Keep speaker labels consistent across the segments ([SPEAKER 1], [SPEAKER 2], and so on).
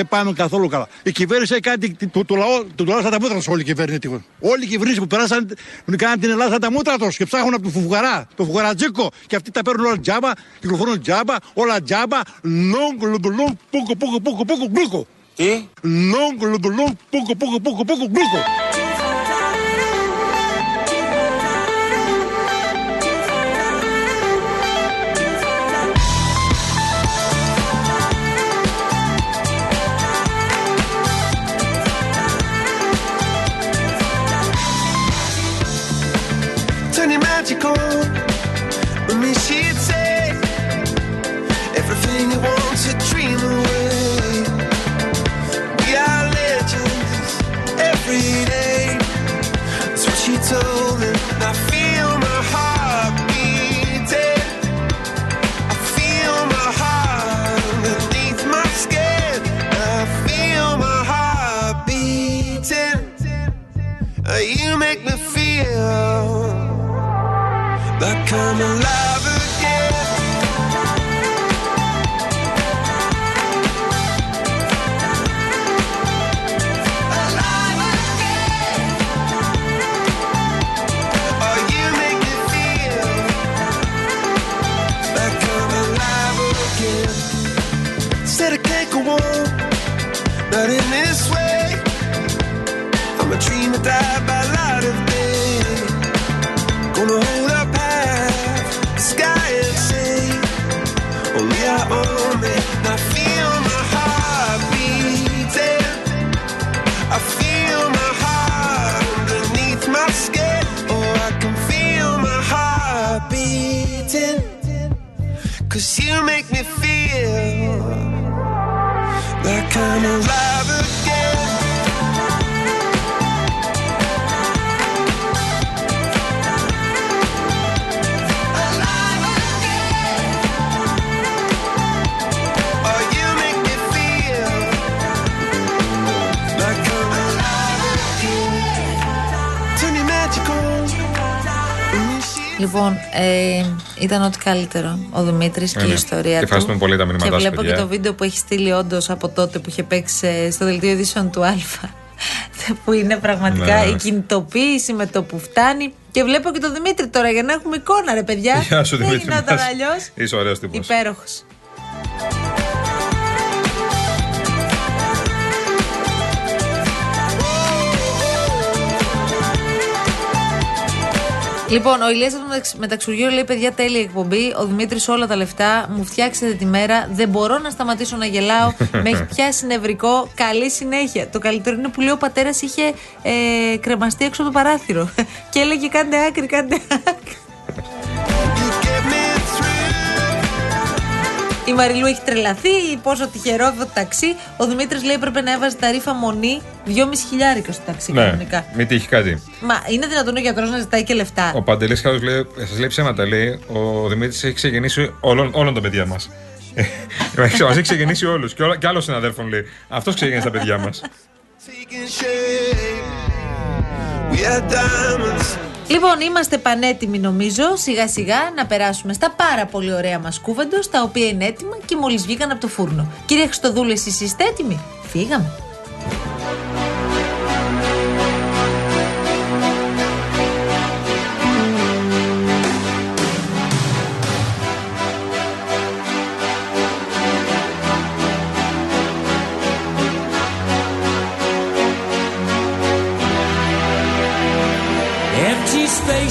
[SPEAKER 1] Δεν πάμε καθόλου καλά. Η κυβέρνηση έχει κάνει το, το, λαό, το, το λαό σαν τα μούτρα τους. Όλοι οι κυβερνήτικοι. Όλοι οι κυβερνήσεις που περάσαν κάναν την Ελλάδα σαν τα μούτρα τους και ψάχνουν από το φουγαρά, το φουγαρατζίκο. Και αυτοί τα παίρνουν όλα τζάμπα, κυκλοφορούν τζάμπα, όλα τζάμπα. Λόγκ, λόγκ, λόγκ, πούκο, πούκο, πούκο, πούκο, γκλούκο.
[SPEAKER 2] Τι;
[SPEAKER 1] Λόγκ, λόγκ, λόγκ, πούκο, πούκο, πούκο, πούκο, γκλούκο.
[SPEAKER 3] I'm alive again. Alive again. Oh, you make me feel like I'm alive again. Said I can't go on, not in this way. I'm a dream that died by come around
[SPEAKER 4] Λοιπόν, ε, ήταν ό,τι καλύτερο ο Δημήτρης και
[SPEAKER 5] Ναι,
[SPEAKER 4] η
[SPEAKER 5] ναι.
[SPEAKER 4] ιστορία
[SPEAKER 5] Και
[SPEAKER 4] του.
[SPEAKER 5] ευχαριστούμε πολύ τα μηνύματά
[SPEAKER 4] Και
[SPEAKER 5] σας,
[SPEAKER 4] βλέπω
[SPEAKER 5] παιδιά.
[SPEAKER 4] και το βίντεο που έχει στείλει όντως από τότε που είχε παίξει ε, στο δελτίο ειδήσεων του Α. που είναι πραγματικά
[SPEAKER 5] Ναι.
[SPEAKER 4] η κινητοποίηση με το που φτάνει. Και βλέπω και τον Δημήτρη τώρα για να έχουμε εικόνα, ρε παιδιά.
[SPEAKER 5] Γεια σου
[SPEAKER 4] Δεν
[SPEAKER 5] Δημήτρη.
[SPEAKER 4] γινόταν
[SPEAKER 5] μας.
[SPEAKER 4] αλλιώς.
[SPEAKER 5] Είσαι ωραίος τύπος.
[SPEAKER 4] Υπέροχος. Λοιπόν, ο Ηλίας από το μεταξ- μεταξουργείο λέει: Παιδιά, τέλεια εκπομπή. Ο Δημήτρης όλα τα λεφτά. Μου φτιάξετε τη μέρα. Δεν μπορώ να σταματήσω να γελάω. Με έχει πιάσει νευρικό. Καλή συνέχεια. Το καλύτερο είναι που λέει ο πατέρας είχε ε, κρεμαστεί έξω από το παράθυρο. και έλεγε: Κάντε άκρη, κάντε άκρη. Η Μαριλού έχει τρελαθεί. Πόσο τυχερό αυτό το ταξί. Ο Δημήτρης λέει: Έπρεπε να έβαζε τα ρήφα μονή 2,5 χιλιάρικα στο ταξί
[SPEAKER 5] Ναι,
[SPEAKER 4] κανονικά.
[SPEAKER 5] μην τύχει κάτι.
[SPEAKER 4] Μα είναι δυνατόν ο γιατρός να ζητάει και λεφτά;
[SPEAKER 5] Ο Παντελής Χάου λέει: Σας λέει ψέματα. Λέει: Ο Δημήτρης έχει ξεγεννήσει όλων, όλων τα παιδιά μας. Μα έχει ξεγεννήσει όλους. Και, όλα- και άλλο συναδέλφων λέει: Αυτός ξεγέννησε τα παιδιά
[SPEAKER 3] μας.
[SPEAKER 4] Λοιπόν, είμαστε πανέτοιμοι νομίζω σιγά σιγά να περάσουμε στα πάρα πολύ ωραία μας κούβεντος, τα οποία είναι έτοιμα και μόλις βγήκαν από το φούρνο. Κύριε Χριστοδούλη, εσείς είστε έτοιμοι; Φύγαμε.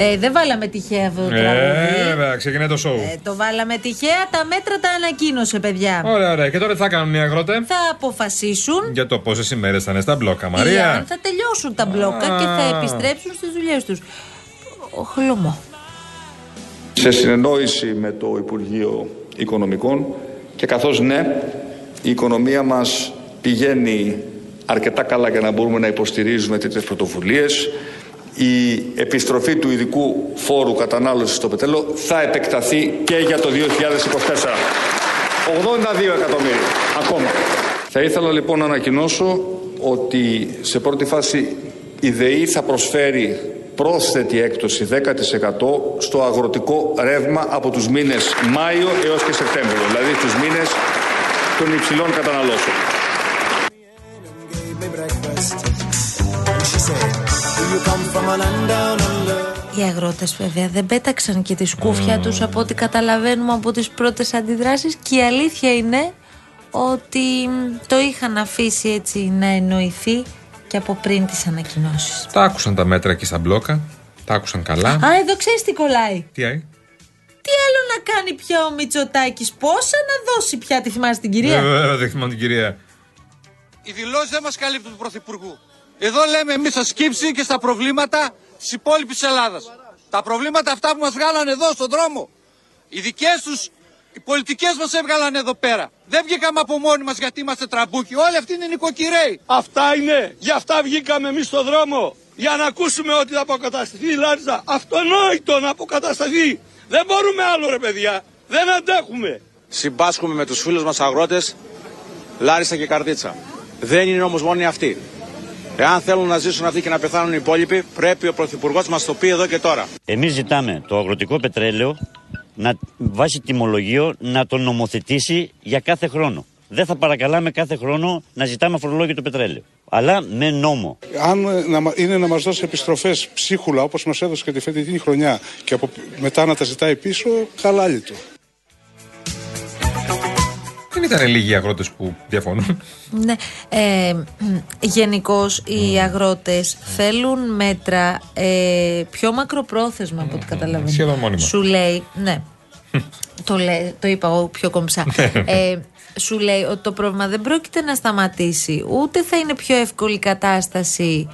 [SPEAKER 4] Ε, δεν βάλαμε τυχαία αυτό το
[SPEAKER 5] Ε,
[SPEAKER 4] τραγούδι.
[SPEAKER 5] βέβαια, ξεκινάει το show.
[SPEAKER 4] Ε, το βάλαμε τυχαία, τα μέτρα τα ανακοίνωσε, παιδιά.
[SPEAKER 5] Ωραία, ωραία. Και τώρα τι θα κάνουν οι αγρότε;
[SPEAKER 4] Θα αποφασίσουν
[SPEAKER 5] Για το πόσες ημέρες θα είναι στα μπλόκα,
[SPEAKER 4] ή
[SPEAKER 5] Μαρία.
[SPEAKER 4] αν θα τελειώσουν τα μπλόκα και θα επιστρέψουν στις δουλειές τους. Ο χλωμό.
[SPEAKER 2] σε συνεννόηση με το Υπουργείο Οικονομικών και καθώς ναι, η οικονομία μας πηγαίνει αρκετά καλά για να μπορούμε να υποστηρίζουμε τέτοιες πρωτοβουλίες. Η επιστροφή του ειδικού φόρου κατανάλωσης στο πετρέλαιο θα επεκταθεί και για το 2024. 82 εκατομμύρια ακόμα. Θα ήθελα λοιπόν να ανακοινώσω ότι σε πρώτη φάση η ΔΕΗ θα προσφέρει πρόσθετη έκπτωση 10% στο αγροτικό ρεύμα από τους μήνες Μάιο έως και Σεπτέμβριο, δηλαδή τους μήνες των υψηλών καταναλώσεων.
[SPEAKER 4] Οι αγρότες βέβαια δεν πέταξαν και τη σκούφια τους από ό,τι καταλαβαίνουμε από τις πρώτες αντιδράσεις και η αλήθεια είναι ότι μ, το είχαν αφήσει έτσι να εννοηθεί και από πριν τις ανακοινώσεις.
[SPEAKER 5] Τα άκουσαν τα μέτρα εκεί στα μπλόκα. Τα άκουσαν καλά.
[SPEAKER 4] Α, εδώ ξέρεις τι κολλάει.
[SPEAKER 5] Τι άει;
[SPEAKER 4] Τι άλλο να κάνει πια ο Μητσοτάκης, πόσα να δώσει πια, τη θυμάσαι την κυρία;
[SPEAKER 5] Ε, Βέβαια, δεν θυμάμαι την κυρία.
[SPEAKER 6] Οι δηλώσεις δεν μας καλύπτουν του Πρωθυπουργού. Εδώ λέμε εμείς θα σκύψει και στα προβλήματα της υπόλοιπης Ελλάδας. Τα προβλήματα αυτά που μας βγάλανε εδώ στον δρόμο, οι δικές τους, οι πολιτικές μας έβγαλαν εδώ πέρα. Δεν βγήκαμε από μόνοι μας γιατί είμαστε τραμπούκι. Όλοι αυτοί είναι νοικοκυρέοι.
[SPEAKER 7] Αυτά είναι. Γι' αυτά βγήκαμε εμείς στον δρόμο. Για να ακούσουμε ότι θα αποκατασταθεί η Λάρισα. Αυτονόητο να αποκατασταθεί. Δεν μπορούμε άλλο ρε παιδιά. Δεν αντέχουμε.
[SPEAKER 6] Συμπάσχουμε με τους φίλους μας αγρότες, Λάρισα και Καρδίτσα. Δεν είναι όμως μόνοι αυτοί. Εάν θέλουν να ζήσουν αυτοί και να πεθάνουν οι υπόλοιποι, πρέπει ο Πρωθυπουργός μας το πει εδώ και τώρα.
[SPEAKER 8] Εμείς ζητάμε το αγροτικό πετρέλαιο να βάσει τιμολογίο να το νομοθετήσει για κάθε χρόνο. Δεν θα παρακαλάμε κάθε χρόνο να ζητάμε φορολόγιο το πετρέλαιο. Αλλά με νόμο.
[SPEAKER 9] Αν ε, να μα- είναι να μας δώσει επιστροφές ψίχουλα όπως μας έδωσε και τη φετινή χρονιά και από, μετά να τα ζητάει πίσω, χαλάλι του.
[SPEAKER 5] Δεν ήταν λίγοι οι αγρότες που διαφωνούν.
[SPEAKER 4] Ναι. Ε, Γενικώς οι αγρότες θέλουν μέτρα ε, πιο μακροπρόθεσμα από ό,τι καταλαβαίνω.
[SPEAKER 5] Σχεδόν μόνιμα.
[SPEAKER 4] Σου λέει, ναι. το, λέει, το είπα εγώ πιο κομψά. ε, σου λέει ότι το πρόβλημα δεν πρόκειται να σταματήσει, ούτε θα είναι πιο εύκολη η κατάσταση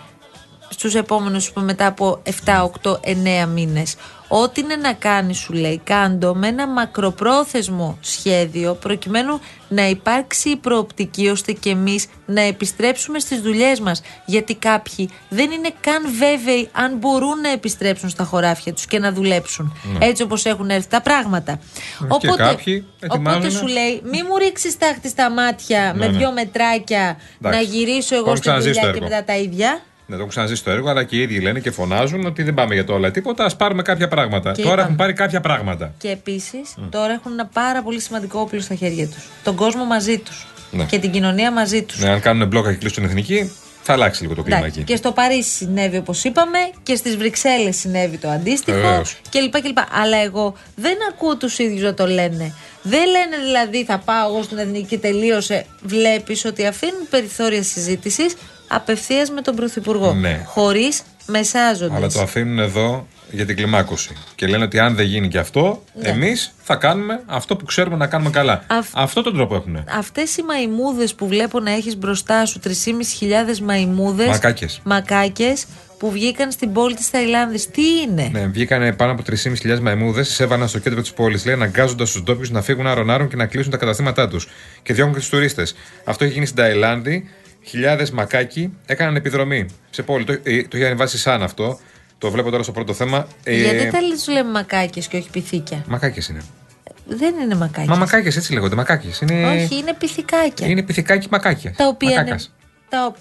[SPEAKER 4] στους επόμενους που μετά από 7, 8, 9 μήνες. Ό,τι είναι να κάνεις σου λέει κάντο με ένα μακροπρόθεσμο σχέδιο προκειμένου να υπάρξει η προοπτική ώστε και εμείς να επιστρέψουμε στις δουλειές μας γιατί κάποιοι δεν είναι καν βέβαιοι αν μπορούν να επιστρέψουν στα χωράφια τους και να δουλέψουν έτσι όπως έχουν έρθει τα πράγματα.
[SPEAKER 5] Και κάποιοι
[SPEAKER 4] οπότε
[SPEAKER 5] ετοιμάζουν-
[SPEAKER 4] σου λέει μη μου ρίξεις τάχτη στα μάτια με
[SPEAKER 5] ναι.
[SPEAKER 4] δυο μετράκια
[SPEAKER 5] Εντάξει.
[SPEAKER 4] να γυρίσω εγώ
[SPEAKER 5] Έχουν
[SPEAKER 4] στη
[SPEAKER 5] ξαναζήσει
[SPEAKER 4] δουλειά
[SPEAKER 5] το
[SPEAKER 4] και
[SPEAKER 5] έργο.
[SPEAKER 4] μετά τα ίδια.
[SPEAKER 5] Ναι, το έχω ξαναζήσει το έργο, αλλά και οι ίδιοι λένε και φωνάζουν ότι δεν πάμε για το όλα τίποτα. Α πάρουμε κάποια πράγματα.
[SPEAKER 4] Και
[SPEAKER 5] Τώρα
[SPEAKER 4] είπαμε.
[SPEAKER 5] έχουν πάρει κάποια πράγματα.
[SPEAKER 4] Και επίσης τώρα έχουν ένα πάρα πολύ σημαντικό όπλο στα χέρια τους. Τον κόσμο μαζί τους.
[SPEAKER 5] Ναι.
[SPEAKER 4] Και την κοινωνία μαζί τους.
[SPEAKER 5] Ναι, αν κάνουν μπλόκα και κλείσουν εθνική, θα αλλάξει λίγο το κλίμα εκεί.
[SPEAKER 4] Και στο Παρίσι συνέβη όπως είπαμε και στις Βρυξέλλες συνέβη το αντίστοιχο
[SPEAKER 5] Βεβαίως.
[SPEAKER 4] κλπ. κλπ. Αλλά εγώ δεν ακούω τους ίδιους να το λένε. Δεν λένε δηλαδή θα πάω εγώ στην εθνική και τελείωσε. Βλέπεις ότι αφήνουν περιθώρια συζήτησης απευθείας με τον Πρωθυπουργό.
[SPEAKER 5] Ναι.
[SPEAKER 4] Χωρίς μεσάζοντε.
[SPEAKER 5] Αλλά το αφήνουν εδώ για την κλιμάκωση. Και λένε ότι αν δεν γίνει και αυτό,
[SPEAKER 4] Ναι.
[SPEAKER 5] εμείς θα κάνουμε αυτό που ξέρουμε να κάνουμε καλά.
[SPEAKER 4] Αυ-
[SPEAKER 5] Αυτό τον τρόπο έχουν.
[SPEAKER 4] Αυτές οι μαϊμούδες που βλέπω να έχεις μπροστά σου 3.500 μαϊμούδες
[SPEAKER 5] Μακάκες.
[SPEAKER 4] μακάκες που βγήκαν στην πόλη της Ταϊλάνδης τι είναι;
[SPEAKER 5] Ναι, βγήκανε πάνω από 3.500 μαϊμούδες, εισέβαναν στο κέντρο της πόλης, λέει, αναγκάζοντας τους ντόπιους να φύγουν άρον-άρον και να κλείσουν τα καταστήματά τους. Και διώχνουν και τους τουρίστες. Αυτό έχει γίνει στην Ταϊλάνδη. Χιλιάδες μακάκι έκαναν επιδρομή σε πόλη. Το, ε, το είχε ανεβάσει σαν αυτό. Το βλέπω τώρα στο πρώτο θέμα. Ε,
[SPEAKER 4] Γιατί τα λες, λέμε μακάκες και όχι πυθίκια;
[SPEAKER 5] Μακάκες είναι.
[SPEAKER 4] Δεν είναι μακάκες
[SPEAKER 5] Μα μακάκες έτσι λέγονται. Μακάκες. Είναι,
[SPEAKER 4] Όχι είναι πυθικάκια
[SPEAKER 5] είναι πυθικάκι μακάκια.
[SPEAKER 4] Τα οποία
[SPEAKER 5] Μακάκας.
[SPEAKER 4] ανε- τα... ο-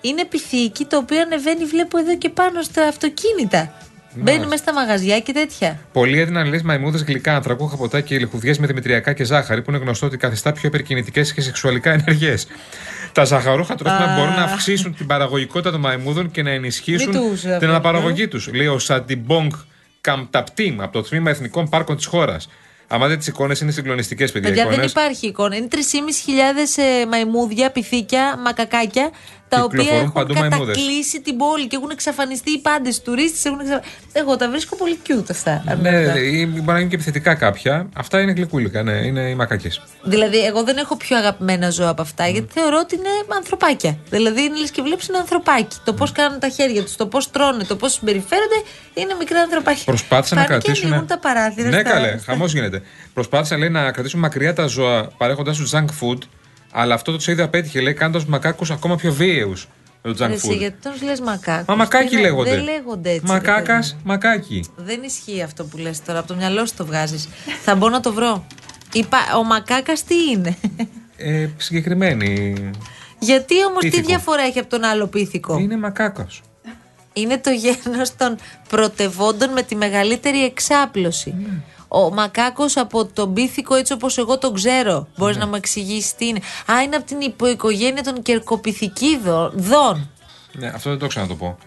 [SPEAKER 4] Είναι πυθίκι το οποίο ανεβαίνει βλέπω εδώ και πάνω στα αυτοκίνητα Μπαίνει μέσα στα μαγαζιά και τέτοια
[SPEAKER 5] Πολλοί έδιναν λες μαϊμούδες γλυκά, ανθρακούχα ποτά και λιχουδιές με δημητριακά και ζάχαρη, που είναι γνωστό ότι καθιστά πιο υπερκινητικές και σεξουαλικά ενεργές. Τα ζαχαρούχα τρόφιμα μπορούν να αυξήσουν την παραγωγικότητα των μαϊμούδων και να ενισχύσουν
[SPEAKER 4] Μην τους
[SPEAKER 5] την
[SPEAKER 4] αφήνω.
[SPEAKER 5] αναπαραγωγή τους. Λέει ο Σαντιπόνγκ Κανταπτίμ από το Τμήμα Εθνικών Πάρκων της χώρας. Άμα δείτε τις εικόνες, είναι συγκλονιστικές, παιδιά.
[SPEAKER 4] Παιδιά, δεν
[SPEAKER 5] εικόνες.
[SPEAKER 4] υπάρχει εικόνα. Είναι 3.500 ε, μαϊμούδια, πυθίκια, μακακάκια. Τα οποία
[SPEAKER 5] Κυκλοφορούν
[SPEAKER 4] έχουν
[SPEAKER 5] παντού μαϊμούδες.
[SPEAKER 4] κατακλείσει την πόλη και έχουν εξαφανιστεί οι πάντες. Οι τουρίστες έχουν εξαφανιστεί. Εγώ τα βρίσκω πολύ cute αυτά.
[SPEAKER 5] Ναι,
[SPEAKER 4] Αρνητικά.
[SPEAKER 5] ή μπορεί να είναι και επιθετικά κάποια. Αυτά είναι γλυκούλικα, ναι, είναι οι μακακέ.
[SPEAKER 4] Δηλαδή, εγώ δεν έχω πιο αγαπημένα ζώα από αυτά, γιατί θεωρώ ότι είναι ανθρωπάκια. Δηλαδή, είναι λες και βλέπεις ένα ανθρωπάκι. Το πώς κάνουν τα χέρια τους, το πώς τρώνε, το πώς συμπεριφέρονται, είναι μικρά ανθρωπάκια.
[SPEAKER 5] Προσπάθησαν να
[SPEAKER 4] Πάνε και
[SPEAKER 5] κρατήσουν.
[SPEAKER 4] ανοίγουν τα παράθυρα.
[SPEAKER 5] Ναι,
[SPEAKER 4] στα-
[SPEAKER 5] καλέ,
[SPEAKER 4] στα-
[SPEAKER 5] χαμός γίνεται. Προσπάθησαν λέει, να κρατήσουν μακριά τα ζώα παρέχοντάς τους junk food, αλλά αυτό το είδε απέτυχε, λέει, κάνοντας του μακάκους ακόμα πιο βίαιους με το junk
[SPEAKER 4] Ρε εσύ,
[SPEAKER 5] food.
[SPEAKER 4] γιατί τον λες μακάκο.
[SPEAKER 5] Μα μακάκι λέγονται.
[SPEAKER 4] Δεν λέγονται έτσι. ρε
[SPEAKER 5] Μακάκας,
[SPEAKER 4] παιδί μου.
[SPEAKER 5] μακάκι.
[SPEAKER 4] Δεν ισχύει αυτό που λες τώρα. Από το μυαλό σου το βγάζεις. Θα μπω να το βρω. Είπα, ο μακάκας τι είναι;
[SPEAKER 5] Ε, συγκεκριμένη.
[SPEAKER 4] Γιατί όμως τι
[SPEAKER 5] Πίθηκο.
[SPEAKER 4] διαφορά έχει από τον άλλο πίθηκο;
[SPEAKER 5] Είναι μακάκος.
[SPEAKER 4] Είναι το γένος των πρωτευόντων με τη μεγαλύτερη εξάπλωση. Ο μακάκος από τον πίθηκο, έτσι όπως εγώ τον ξέρω, μπορείς να μου εξηγήσεις τι είναι. Α, είναι από την υποοικογένεια των κερκοπιθηκίδων.
[SPEAKER 5] Ναι, αυτό δεν το ξέρω να το πω.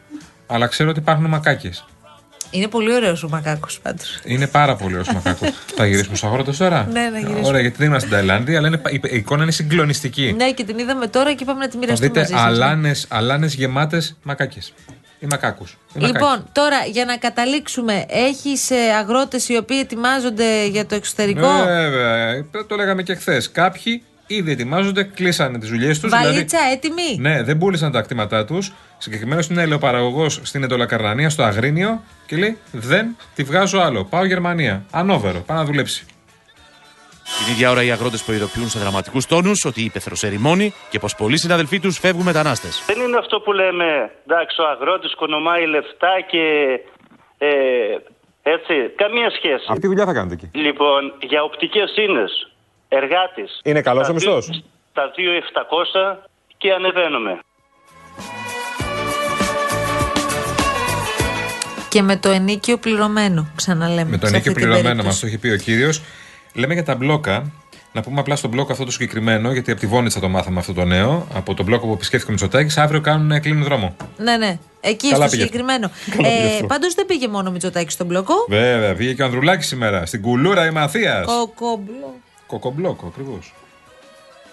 [SPEAKER 5] Αλλά ξέρω ότι υπάρχουν μακάκες.
[SPEAKER 4] Είναι πολύ ωραίος ο μακάκος πάντως.
[SPEAKER 5] Είναι πάρα πολύ ωραίος μακάκος. Θα γυρίσουμε στους αγρότες τώρα;
[SPEAKER 4] Ναι, να γυρίσουμε.
[SPEAKER 5] Ωραία, γιατί δεν είμαστε στην Ταϊλάνδη, αλλά είναι, η, η εικόνα είναι συγκλονιστική.
[SPEAKER 4] Ναι, και την είδαμε τώρα και είπαμε να τη
[SPEAKER 5] Θα
[SPEAKER 4] μοιραστούμε
[SPEAKER 5] δείτε
[SPEAKER 4] μαζί σας.
[SPEAKER 5] αλάνες, αλάνες γεμάτες μακάκες. Ή μακάκους. Ή μακάκι.
[SPEAKER 4] Λοιπόν, τώρα για να καταλήξουμε, έχεις αγρότες οι οποίοι ετοιμάζονται για το εξωτερικό;
[SPEAKER 5] Βέβαια, το λέγαμε και χθες. Κάποιοι ήδη ετοιμάζονται, κλείσανε τις δουλειές τους.
[SPEAKER 4] Βαλίτσα έτοιμη;
[SPEAKER 5] ναι, δεν πούλησαν τα κτήματά τους. Συγκεκριμένος είναι ελαιοπαραγωγό στην Εντολακαρνανία, στο Αγρίνιο, και λέει: Δεν τη βγάζω άλλο. Πάω Γερμανία. Ανόβερο, πάω να δουλέψει.
[SPEAKER 10] Την ίδια ώρα οι αγρότες προειδοποιούν σε δραματικούς τόνους ότι η ύπεθρο ερημώνει και πως πολλοί συναδελφοί τους φεύγουν μετανάστες.
[SPEAKER 11] Δεν είναι αυτό που λέμε, εντάξει, ο αγρότης κονομάει λεφτά και. Ε, έτσι, καμία σχέση.
[SPEAKER 5] Αυτή τη δουλειά θα κάνετε εκεί.
[SPEAKER 11] Λοιπόν, για οπτικές ίνε, εργάτης.
[SPEAKER 5] Είναι καλός ο μισθός;
[SPEAKER 11] Τα 2.700 και ανεβαίνουμε.
[SPEAKER 4] Και με το ενίκιο πληρωμένο, ξαναλέμε.
[SPEAKER 5] Με το
[SPEAKER 4] σε
[SPEAKER 5] ενίκιο
[SPEAKER 4] αυτή την
[SPEAKER 5] πληρωμένο μας
[SPEAKER 4] περίπτωση.
[SPEAKER 5] το έχει πει ο κύριος. Λέμε για τα μπλόκα. Να πούμε απλά στο μπλοκ αυτό το συγκεκριμένο, γιατί από τη Βόνιτσα το μάθαμε αυτό το νέο. Από τον μπλοκ που επισκέφθηκε ο Μητσοτάκης, αύριο κάνουν κλείνουν δρόμο.
[SPEAKER 4] Ναι, ναι. Εκεί
[SPEAKER 5] Καλά
[SPEAKER 4] στο
[SPEAKER 5] πήγε.
[SPEAKER 4] συγκεκριμένο.
[SPEAKER 5] Καλά πήγε
[SPEAKER 4] Ε,
[SPEAKER 5] αυτό.
[SPEAKER 4] Πάντως δεν πήγε μόνο ο Μητσοτάκης στον μπλοκό.
[SPEAKER 5] Βέβαια, βγήκε και ο Ανδρουλάκης σήμερα. Στην κουλούρα η Μαθίας.
[SPEAKER 4] Κοκομπλό.
[SPEAKER 5] Κοκομπλόκο, ακριβώς.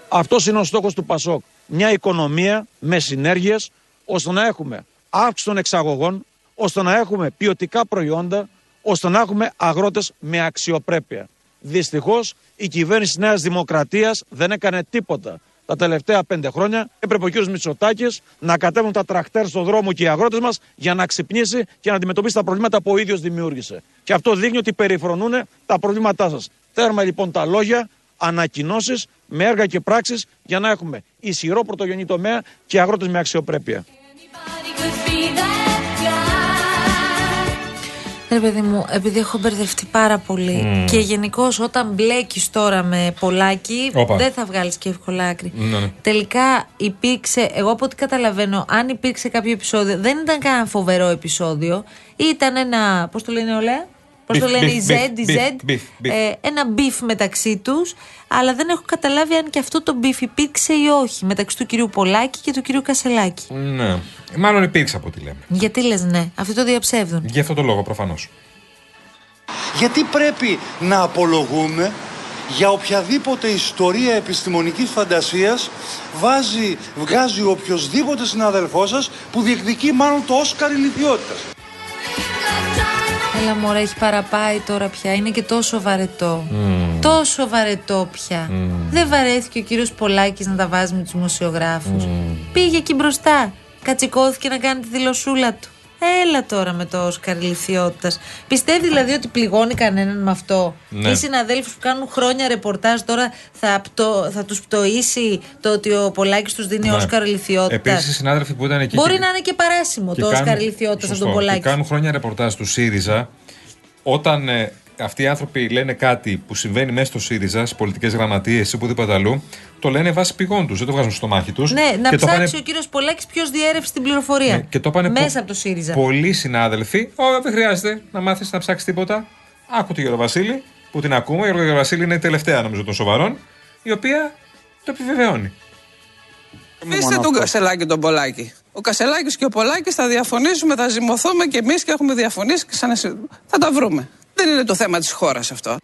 [SPEAKER 12] Αυτός είναι ο στόχος του Πασόκ. Μια οικονομία με συνέργειες ώστε να έχουμε αύξηση των εξαγωγών, ώστε να έχουμε ποιοτικά προϊόντα, ώστε να έχουμε αγρότες με αξιοπρέπεια. Δυστυχώς η κυβέρνηση της Νέας Δημοκρατίας δεν έκανε τίποτα. Τα τελευταία πέντε χρόνια έπρεπε ο κ. Μητσοτάκης να κατέβουν τα τραχτέρ στον δρόμο και οι αγρότες μας για να ξυπνήσει και να αντιμετωπίσει τα προβλήματα που ο ίδιος δημιούργησε. Και αυτό δείχνει ότι περιφρονούν τα προβλήματά σας. Τέρμα λοιπόν τα λόγια, ανακοινώσεις με έργα και πράξεις για να έχουμε ισχυρό πρωτογενή τομέα και αγρότες με αξιοπρέπεια.
[SPEAKER 4] Ρε παιδί μου, επειδή έχω μπερδευτεί πάρα πολύ
[SPEAKER 5] Μμμ.
[SPEAKER 4] και γενικώ όταν μπλέκεις τώρα με πολλάκι,
[SPEAKER 5] Όπα.
[SPEAKER 4] δεν θα βγάλεις και εύκολα άκρη.
[SPEAKER 5] Ναι, ναι.
[SPEAKER 4] Τελικά υπήρξε, εγώ από ό,τι καταλαβαίνω, αν υπήρξε κάποιο επεισόδιο, δεν ήταν κανένα φοβερό επεισόδιο, ήταν ένα. Πώς το λένε όλα, Πώς το
[SPEAKER 5] Beef,
[SPEAKER 4] λένε
[SPEAKER 5] beef,
[SPEAKER 4] οι Z,
[SPEAKER 5] beef,
[SPEAKER 4] οι
[SPEAKER 5] beef,
[SPEAKER 4] Z,
[SPEAKER 5] beef, beef.
[SPEAKER 4] ε, ένα beef μεταξύ τους, αλλά δεν έχω καταλάβει αν και αυτό το beef υπήρξε ή όχι μεταξύ του κυρίου Πολάκη και του κυρίου Κασελάκη.
[SPEAKER 5] Ναι. Μάλλον υπήρξε από ό,τι λέμε.
[SPEAKER 4] Γιατί λες ναι, αυτό το διαψεύδουν.
[SPEAKER 5] Γι' αυτό το λόγο προφανώς.
[SPEAKER 13] Γιατί πρέπει να απολογούμε για οποιαδήποτε ιστορία επιστημονικής φαντασίας βάζει, βγάζει οποιοδήποτε συναδελφό σας που διεκδικεί μάλλον το Όσκαρ ηλικιότητας.
[SPEAKER 4] Έλα μωρέ, έχει παραπάει τώρα πια. Είναι και τόσο βαρετό. Τόσο βαρετό πια. Δεν βαρέθηκε ο κύριος Πολάκης να τα βάζει με τους δημοσιογράφους. Πήγε εκεί μπροστά. Κατσικώθηκε να κάνει τη δηλωσούλα του. Έλα τώρα με το Όσκαρ ηλικιότητας. Πιστεύει δηλαδή ότι πληγώνει κανέναν με αυτό;
[SPEAKER 5] Ναι.
[SPEAKER 4] Και οι συναδέλφους που κάνουν χρόνια ρεπορτάζ τώρα θα, πτω, θα τους πτωίσει το ότι ο Πολάκης τους δίνει
[SPEAKER 5] Ναι.
[SPEAKER 4] Όσκαρ ηλικιότητας;
[SPEAKER 5] Επίσης, οι συνάδελφοι που ήταν εκεί.
[SPEAKER 4] Μπορεί
[SPEAKER 5] και-
[SPEAKER 4] να είναι και παράσιμο
[SPEAKER 5] και
[SPEAKER 4] το
[SPEAKER 5] κάνουν-
[SPEAKER 4] Όσκαρ ηλικιότητας από
[SPEAKER 5] Σωστό.
[SPEAKER 4] τον Πολάκη.
[SPEAKER 5] Και κάνουν χρόνια ρεπορτάζ του ΣΥΡΙΖΑ. Όταν ε, αυτοί οι άνθρωποι λένε κάτι που συμβαίνει μέσα στο ΣΥΡΙΖΑ, στις πολιτικές γραμματείες ή οπουδήποτε αλλού, το λένε βάσει πηγών τους. Δεν το βγάζουν στο μάχη τους.
[SPEAKER 4] Ναι, να
[SPEAKER 5] και
[SPEAKER 4] ψάξει
[SPEAKER 5] το πάνε,
[SPEAKER 4] ο κύριος Πολάκη ποιος διέρευσε την πληροφορία.
[SPEAKER 5] Ναι, και το πάνε
[SPEAKER 4] Μέσα
[SPEAKER 5] πο-
[SPEAKER 4] από το ΣΥΡΙΖΑ.
[SPEAKER 5] Πολλοί συνάδελφοι. Ω, δεν χρειάζεται να μάθεις να ψάξεις τίποτα. Άκου τη Γιώργο Βασίλη, που την ακούμε. Η Γιώργο Βασίλη είναι η τελευταία νομίζω των σοβαρών, η οποία το επιβεβαιώνει.
[SPEAKER 14] Αφήστε τον Κασελάκη τον Πολάκη. Ο Κασελάκης και ο Πολάκης θα διαφωνήσουμε, θα ζυμωθούμε και εμείς και έχουμε διαφωνήσει και σαν να συ- θα τα βρούμε. Δεν είναι το θέμα της χώρας αυτό.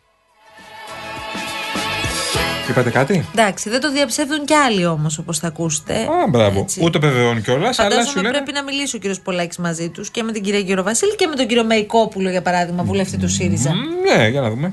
[SPEAKER 5] Είπατε κάτι;
[SPEAKER 4] Εντάξει, δεν το διαψεύδουν κι άλλοι όμως, όπως θα ακούσετε.
[SPEAKER 5] Α, μπράβο. Ούτε βεβαιώνει κιόλας, αλλά σου
[SPEAKER 4] Φαντάζομαι
[SPEAKER 5] λένε.
[SPEAKER 4] πρέπει να μιλήσει ο κύριος Πολάκης μαζί τους και με την κυρία Γεροβασίλη και με τον κύριο Μεϊκόπουλο, για παράδειγμα, βουλευτή του ΣΥΡΙΖΑ.
[SPEAKER 5] Ναι, για να δούμε.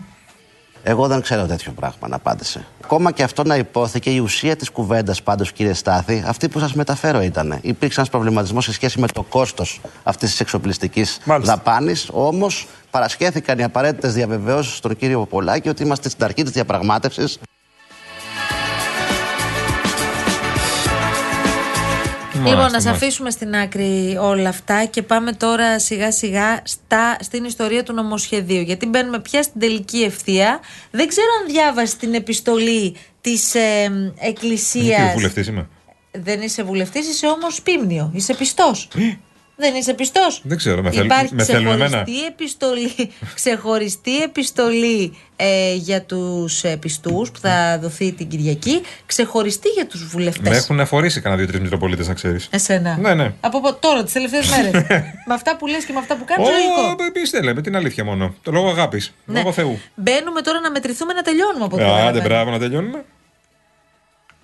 [SPEAKER 15] Εγώ δεν ξέρω τέτοιο πράγμα να απάντησε. Ακόμα και αυτό να υπόθηκε, η ουσία της κουβέντας πάντως, κύριε Στάθη, αυτή που σας μεταφέρω ήταν. Υπήρξε ένας προβληματισμός σε σχέση με το κόστος αυτής της εξοπλιστικής δαπάνης. Όμως παρασχέθηκαν οι απαραίτητες διαβεβαιώσεις στον κύριο Πολάκη ότι είμαστε στην αρχή της διαπραγμάτευσης.
[SPEAKER 4] Λοιπόν, να σε αφήσουμε στην άκρη όλα αυτά και πάμε τώρα σιγά σιγά στα, στην ιστορία του νομοσχεδίου. Γιατί μπαίνουμε πια στην τελική ευθεία. Δεν ξέρω αν διάβασες την επιστολή της ε, Εκκλησίας.
[SPEAKER 5] Κύριε βουλευτής είμαι.
[SPEAKER 4] Δεν είσαι βουλευτής, είσαι όμως πίμνιο. Είσαι πιστός. Δεν είσαι πιστός.
[SPEAKER 5] Δεν ξέρω, με, θέλ,
[SPEAKER 4] Υπάρχει
[SPEAKER 5] με θέλουν εμένα.
[SPEAKER 4] ξεχωριστή επιστολή, ξεχωριστή επιστολή ε, για τους ε, πιστούς που θα δοθεί την Κυριακή, ξεχωριστή για τους βουλευτές.
[SPEAKER 5] Με έχουν αφορήσει κανένα δύο-τρεις Μητροπολίτες, να ξέρεις.
[SPEAKER 4] Εσένα.
[SPEAKER 5] Ναι, ναι.
[SPEAKER 4] Από πο- τώρα, τις τελευταίες μέρες. με αυτά που λες και με αυτά που κάνεις, λογικό.
[SPEAKER 5] Εμεί δεν λέμε την αλήθεια μόνο. Το λόγο αγάπης.
[SPEAKER 4] Ναι.
[SPEAKER 5] Λόγω Θεού.
[SPEAKER 4] Μπαίνουμε τώρα να μετρηθούμε να τελειώνουμε από εδώ.
[SPEAKER 5] Άντε, μπράβο να τελειώνουμε.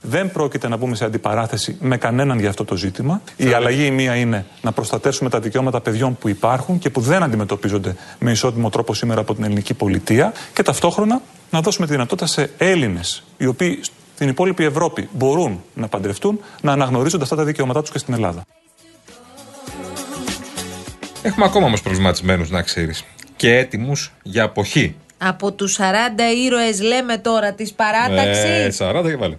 [SPEAKER 16] Δεν πρόκειται να μπούμε σε αντιπαράθεση με κανέναν για αυτό το ζήτημα. Η αλλαγή η μία είναι να προστατεύσουμε τα δικαιώματα παιδιών που υπάρχουν και που δεν αντιμετωπίζονται με ισότιμο τρόπο σήμερα από την ελληνική πολιτεία και ταυτόχρονα να δώσουμε τη δυνατότητα σε Έλληνες οι οποίοι στην υπόλοιπη Ευρώπη μπορούν να παντρευτούν να αναγνωρίζονται αυτά τα δικαιώματά τους και στην Ελλάδα.
[SPEAKER 5] Έχουμε ακόμα όμως προβληματισμένους, να ξέρεις. Και έτοιμους για αποχή.
[SPEAKER 4] Από τους 40 ήρωες, λέμε τώρα, της παράταξης.
[SPEAKER 5] Ε, 40 και βάλε.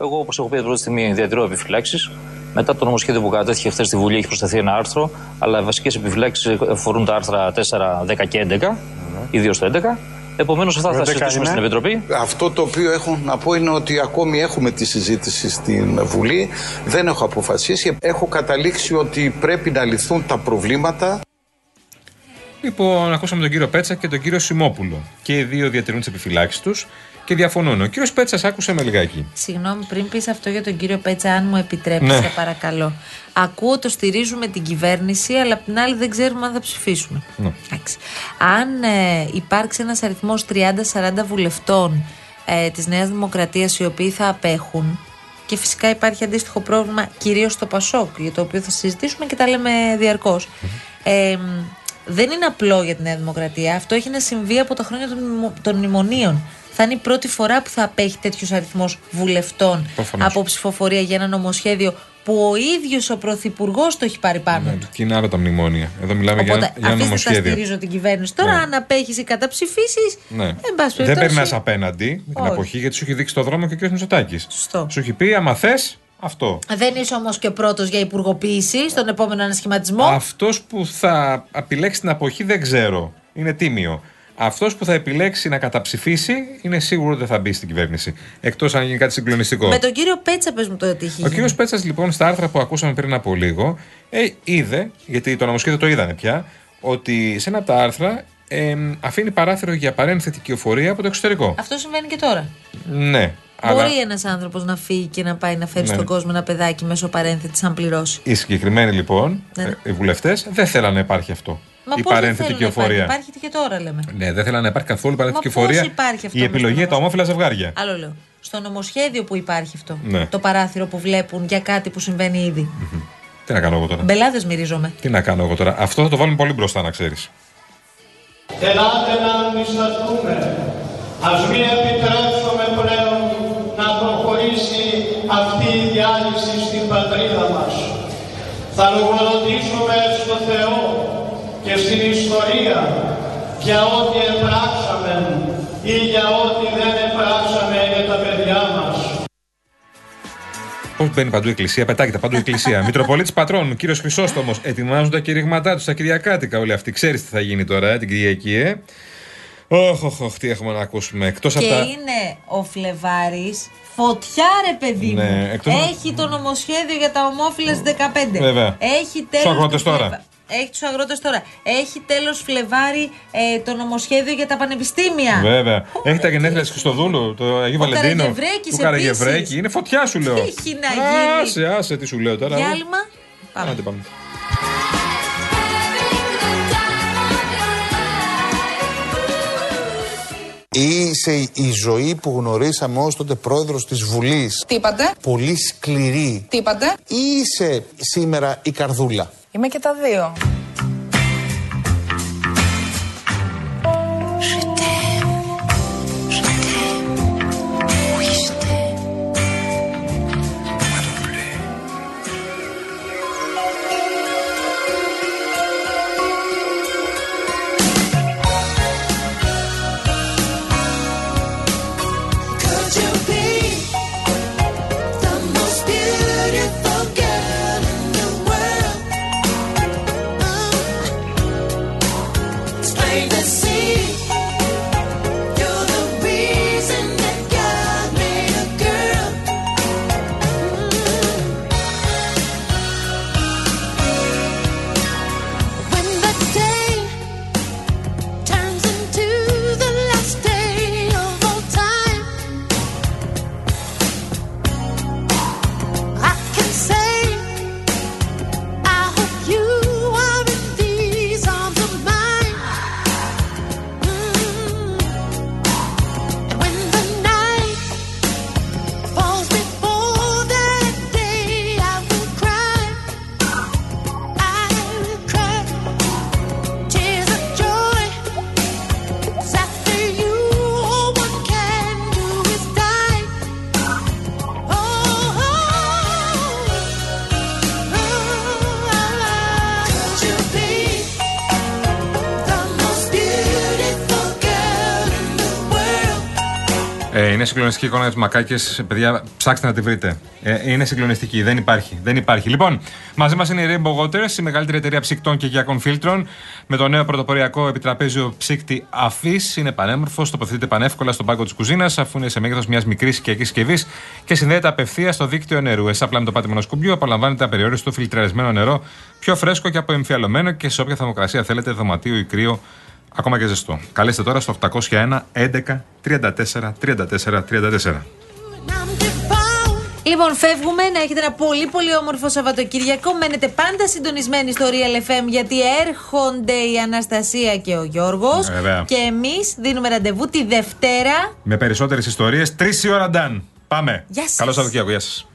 [SPEAKER 17] Εγώ, όπως έχω πει την πρώτη στιγμή, διατηρώ επιφυλάξεις. Μετά το νομοσχέδιο που κατέθηκε χθες στη Βουλή, έχει προσταθεί ένα άρθρο, αλλά οι βασικές επιφυλάξεις αφορούν τα άρθρα 4, 10 και 11, ιδίω το 11. Επομένως, αυτά θα
[SPEAKER 18] 11
[SPEAKER 17] συζητήσουμε
[SPEAKER 18] είναι.
[SPEAKER 17] στην Επιτροπή.
[SPEAKER 18] Αυτό το οποίο έχω να πω είναι ότι ακόμη έχουμε τη συζήτηση στην Βουλή. Δεν έχω αποφασίσει. Έχω καταλήξει ότι πρέπει να λυθούν τα προβλήματα.
[SPEAKER 5] Λοιπόν, ακούσαμε τον κύριο Πέτσα και τον κύριο Σιμόπουλο. Και οι δύο διατηρούν τις επιφυλάξεις τους και διαφωνούν. Ο κύριος Πέτσας άκουσε με λιγάκι.
[SPEAKER 4] Συγγνώμη, πριν πεις αυτό για τον κύριο Πέτσα, αν μου επιτρέπει,
[SPEAKER 5] Ναι.
[SPEAKER 4] σε παρακαλώ. Ακούω το στηρίζουμε την κυβέρνηση, αλλά απ' την άλλη δεν ξέρουμε αν θα ψηφίσουμε.
[SPEAKER 5] Ναι.
[SPEAKER 4] Εντάξει. Αν ε, υπάρξει ένας αριθμός 30-40 βουλευτών ε, της Νέας Δημοκρατίας οι οποίοι θα απέχουν, και φυσικά υπάρχει αντίστοιχο πρόβλημα κυρίως στο Πασόκ, για το οποίο θα συζητήσουμε και τα λέμε διαρκώς. Ε, δεν είναι απλό για τη Νέα Δημοκρατία. Αυτό έχει να συμβεί από τα χρόνια των, μνημο- των μνημονίων. Θα είναι η πρώτη φορά που θα απέχει τέτοιος αριθμός βουλευτών
[SPEAKER 5] Προφανώς.
[SPEAKER 4] από ψηφοφορία για ένα νομοσχέδιο που ο ίδιος ο Πρωθυπουργός το έχει πάρει πάνω του.
[SPEAKER 5] Και είναι άλλο τα μνημόνια. Εδώ μιλάμε για,
[SPEAKER 4] Οπότε
[SPEAKER 5] ένα- για ένα
[SPEAKER 4] αφήστε τα
[SPEAKER 5] νομοσχέδιο.
[SPEAKER 4] στηρίζω την κυβέρνηση. Τώρα,
[SPEAKER 5] Ναι.
[SPEAKER 4] αν απέχεις ή καταψηφίσεις,
[SPEAKER 5] Ναι.
[SPEAKER 4] εν πάση
[SPEAKER 5] Δεν
[SPEAKER 4] περιπτώσει.
[SPEAKER 5] περνάς απέναντι με την
[SPEAKER 4] Όχι.
[SPEAKER 5] αποχή γιατί σου έχει δείξει το δρόμο και ο κ. Μητσοτάκης.
[SPEAKER 4] Σωστό.
[SPEAKER 5] Σου έχει πει, άμα θες, αυτό.
[SPEAKER 4] Δεν είσαι όμως και πρώτος για υπουργοποίηση στον επόμενο ανασχηματισμό.
[SPEAKER 5] Αυτός που θα επιλέξει την αποχή δεν ξέρω. Είναι τίμιο. Αυτός που θα επιλέξει να καταψηφίσει είναι σίγουρο ότι δεν θα μπει στην κυβέρνηση. Εκτός αν γίνει κάτι συγκλονιστικό.
[SPEAKER 4] Με τον κύριο Πέτσα, πες μου το τι έχει
[SPEAKER 5] Ο
[SPEAKER 4] γίνει.
[SPEAKER 5] κύριος Πέτσας, λοιπόν, στα άρθρα που ακούσαμε πριν από λίγο, ε, είδε, γιατί το νομοσχέδιο το είδανε πια, ότι σε ένα από τα άρθρα ε, αφήνει παράθυρο για παρένθετη κυοφορία από το εξωτερικό.
[SPEAKER 4] Αυτό συμβαίνει και τώρα.
[SPEAKER 5] Ναι. Αλλά
[SPEAKER 4] Μπορεί ένας άνθρωπος να φύγει και να πάει να φέρει
[SPEAKER 5] Ναι.
[SPEAKER 4] στον κόσμο ένα παιδάκι μέσω παρένθετης, αν πληρώσει.
[SPEAKER 5] οι συγκεκριμένοι λοιπόν,
[SPEAKER 4] Ναι.
[SPEAKER 5] ε, οι βουλευτές, δεν θέλανε να υπάρχει αυτό.
[SPEAKER 4] Μα
[SPEAKER 5] η
[SPEAKER 4] πώς δεν
[SPEAKER 5] παρένθετη
[SPEAKER 4] θέλουν να υπάρχει,
[SPEAKER 5] κυοφορία.
[SPEAKER 4] υπάρχει και τώρα λέμε.
[SPEAKER 5] Ναι, δεν θέλανε να υπάρχει καθόλου παρένθετη
[SPEAKER 4] Μα
[SPEAKER 5] κυοφορία.
[SPEAKER 4] πώς υπάρχει αυτό
[SPEAKER 5] η
[SPEAKER 4] μες στο
[SPEAKER 5] επιλογή για τα ομόφυλα ζευγάρια.
[SPEAKER 4] Άλλο λέω. Στο νομοσχέδιο που υπάρχει αυτό.
[SPEAKER 5] Ναι.
[SPEAKER 4] Το παράθυρο που βλέπουν για κάτι που συμβαίνει ήδη.
[SPEAKER 5] Τι να κάνω εγώ τώρα;
[SPEAKER 4] Μπελάδες μυρίζομαι.
[SPEAKER 5] Τι να κάνω εγώ τώρα; Αυτό θα το βάλουμε πολύ μπροστά, να ξέρεις.
[SPEAKER 19] Ελάτε να αντισταθούμε. Ας μην επιτρέψουμε πλέον να προχωρήσει αυτή η διάλυση στην πατρίδα μας. Θα λογοδοτήσουμε στο Θεό και στην ιστορία για ό,τι επράξαμε ή για ό,τι δεν επράξαμε για τα παιδιά μας.
[SPEAKER 5] Πώ μπαίνει παντού η εκκλησία, πετάγεται παντού η εκκλησία. Μητροπολίτης Πατρών, κύριος Χρυσόστομος, ετοιμάζουν τα κηρύγματά τους, τα Κυριακάτικα όλοι αυτοί. Ξέρεις τι θα γίνει τώρα, ε, την Κυριακή, ε; Όχ, όχ, όχ, τι έχουμε να ακούσουμε. Εκτός από
[SPEAKER 4] Και
[SPEAKER 5] τα.
[SPEAKER 4] είναι ο Φλεβάρης. Φωτιά, ρε παιδί μου.
[SPEAKER 5] Ναι, εκτός-
[SPEAKER 4] Έχει το νομοσχέδιο για τα ομόφυλες 15.
[SPEAKER 5] Βέβαια.
[SPEAKER 4] Έχει τέλος.
[SPEAKER 5] Στους αγρότες τώρα.
[SPEAKER 4] Έχει τους αγρότες τώρα. Έχει τέλος Φλεβάρη ε, το νομοσχέδιο για τα πανεπιστήμια.
[SPEAKER 5] Βέβαια. Έχει τα γενέθλια της Χριστοδούλου, το Αγίου
[SPEAKER 4] Ο
[SPEAKER 5] Βαλεντίνο.
[SPEAKER 4] Καραγευρέκης
[SPEAKER 5] Του Καραγευρέκη.
[SPEAKER 4] επίσης.
[SPEAKER 5] Είναι φωτιά σου λέω.
[SPEAKER 4] Τι έχει να γίνει.
[SPEAKER 5] Άσε, άσε, τι σου λέω τώρα. εγώ.
[SPEAKER 4] Διάλειμμα. Πάμε.
[SPEAKER 5] Άντε, πάμε.
[SPEAKER 20] Η είσαι η, η ζωή που γνωρίσαμε ως τότε πρόεδρος της Βουλής.
[SPEAKER 14] Τι είπατε;
[SPEAKER 20] Πολύ σκληρή.
[SPEAKER 14] Τι είπατε;
[SPEAKER 20] Ή είσαι σήμερα η καρδούλα.
[SPEAKER 14] Είμαι και τα δύο.
[SPEAKER 5] Ε, είναι συγκλονιστική εικόνα τη Μακάκες. Παιδιά, ψάξτε να τη βρείτε. Ε, είναι συγκλονιστική. Δεν υπάρχει. Δεν υπάρχει. Λοιπόν, μαζί μας είναι η Rainbow Waters, η μεγαλύτερη εταιρεία ψυκτών και γειακών φίλτρων. Με το νέο πρωτοποριακό επιτραπέζιο ψύκτη αφής. Είναι πανέμορφος, τοποθετείται πανεύκολα στον πάγκο της κουζίνας, αφού είναι σε μέγεθος μιας μικρής οικιακή συσκευής και συνδέεται απευθεία στο δίκτυο νερού. Εσά απλά με το πάτημα ενό κουμπιού απολαμβάνετε απεριόριστο φιλτραρισμένο νερό, πιο φρέσκο και αποεμφιαλωμένο και σε όποια θερμοκρασία θέλετε, δωματίο ή κρύο, ακόμα και ζεστό. Καλέστε τώρα στο 801 11 34 34 34.
[SPEAKER 4] Λοιπόν, φεύγουμε να έχετε ένα πολύ πολύ όμορφο Σαββατοκύριακο. Μένετε πάντα συντονισμένοι στο Real FM γιατί έρχονται η Αναστασία και ο Γιώργος.
[SPEAKER 5] Βέβαια.
[SPEAKER 4] Και εμείς δίνουμε ραντεβού τη Δευτέρα.
[SPEAKER 5] Με περισσότερες ιστορίες, 3 η ώρα, Νταν. Πάμε.
[SPEAKER 4] Γεια σας.
[SPEAKER 5] Καλό Σαββατοκύριακο. Γεια σας.